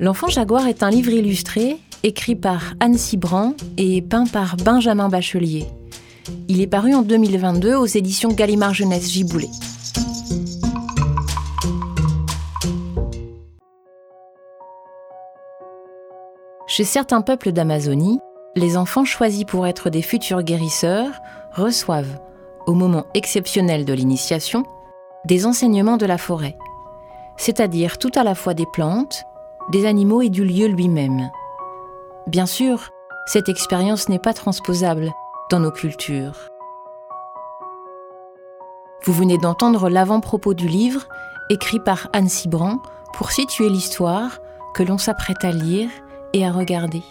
L'enfant jaguar est un livre illustré écrit par Anne Cibran et peint par Benjamin Bachelier. Il est paru en 2022 aux éditions Gallimard Jeunesse Giboulet. Chez certains peuples d'Amazonie, les enfants choisis pour être des futurs guérisseurs reçoivent, au moment exceptionnel de l'initiation, des enseignements de la forêt, c'est-à-dire tout à la fois des plantes, des animaux et du lieu lui-même. Bien sûr, cette expérience n'est pas transposable dans nos cultures. Vous venez d'entendre l'avant-propos du livre, écrit par Anne Cibran, pour situer l'histoire que l'on s'apprête à lire et à regarder.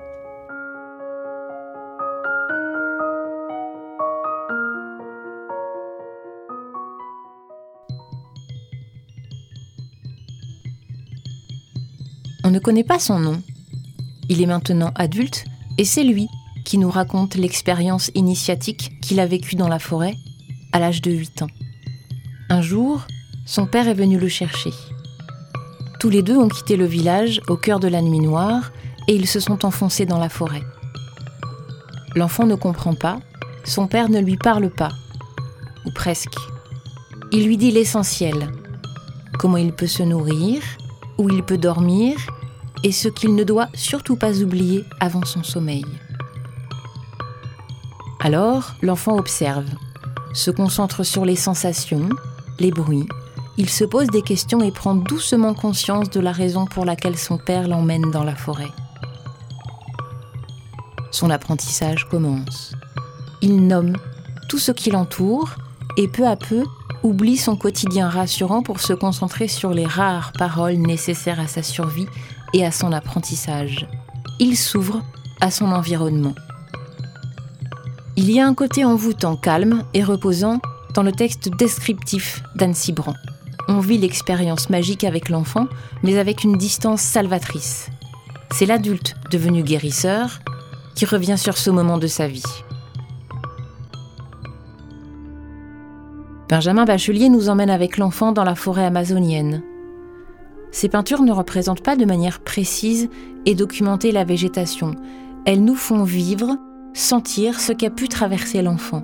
On ne connaît pas son nom. Il est maintenant adulte et c'est lui qui nous raconte l'expérience initiatique qu'il a vécue dans la forêt à l'âge de 8 ans. Un jour, son père est venu le chercher. Tous les deux ont quitté le village au cœur de la nuit noire et ils se sont enfoncés dans la forêt. L'enfant ne comprend pas, son père ne lui parle pas, ou presque. Il lui dit l'essentiel, comment il peut se nourrir, où il peut dormir, et ce qu'il ne doit surtout pas oublier avant son sommeil. Alors, l'enfant observe, se concentre sur les sensations, les bruits, il se pose des questions et prend doucement conscience de la raison pour laquelle son père l'emmène dans la forêt. Son apprentissage commence. Il nomme tout ce qui l'entoure et peu à peu oublie son quotidien rassurant pour se concentrer sur les rares paroles nécessaires à sa survie et à son apprentissage. Il s'ouvre à son environnement. Il y a un côté envoûtant, calme et reposant dans le texte descriptif d'Anne Cibran. On vit l'expérience magique avec l'enfant, mais avec une distance salvatrice. C'est l'adulte devenu guérisseur qui revient sur ce moment de sa vie. Benjamin Bachelier nous emmène avec l'enfant dans la forêt amazonienne. Ces peintures ne représentent pas de manière précise et documentée la végétation. Elles nous font vivre, sentir ce qu'a pu traverser l'enfant.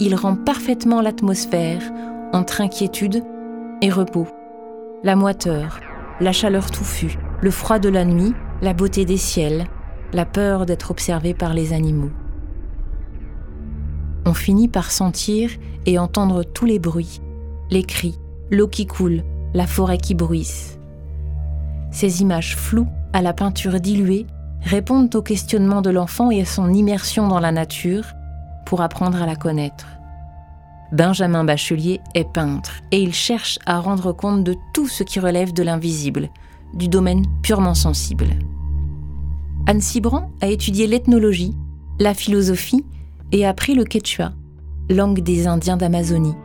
Il rend parfaitement l'atmosphère entre inquiétude et repos. La moiteur, la chaleur touffue, le froid de la nuit, la beauté des ciels, la peur d'être observé par les animaux. On finit par sentir et entendre tous les bruits, les cris, l'eau qui coule, la forêt qui bruisse. Ces images floues à la peinture diluée répondent au questionnement de l'enfant et à son immersion dans la nature pour apprendre à la connaître. Benjamin Bachelier est peintre et il cherche à rendre compte de tout ce qui relève de l'invisible, du domaine purement sensible. Anne Cibran a étudié l'ethnologie, la philosophie et appris le quechua, langue des Indiens d'Amazonie.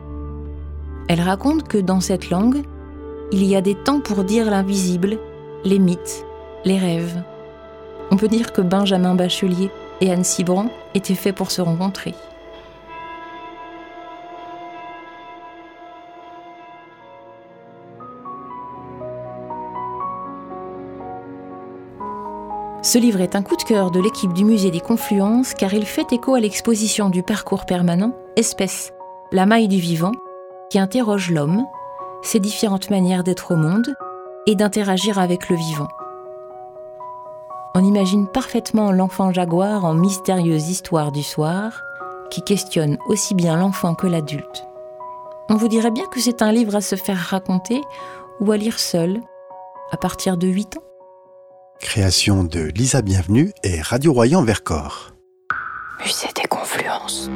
Elle raconte que dans cette langue, il y a des temps pour dire l'invisible, les mythes, les rêves. On peut dire que Benjamin Bachelier et Anne Cibran étaient faits pour se rencontrer. Ce livre est un coup de cœur de l'équipe du musée des Confluences car il fait écho à l'exposition du parcours permanent Espèce, la maille du vivant, qui interroge l'homme, ses différentes manières d'être au monde et d'interagir avec le vivant. On imagine parfaitement l'enfant jaguar en mystérieuse histoire du soir qui questionne aussi bien l'enfant que l'adulte. On vous dirait bien que c'est un livre à se faire raconter ou à lire seul, à partir de 8 ans. Création de Lisa Bienvenue et Radio Royan Vercors. Musée des Confluences.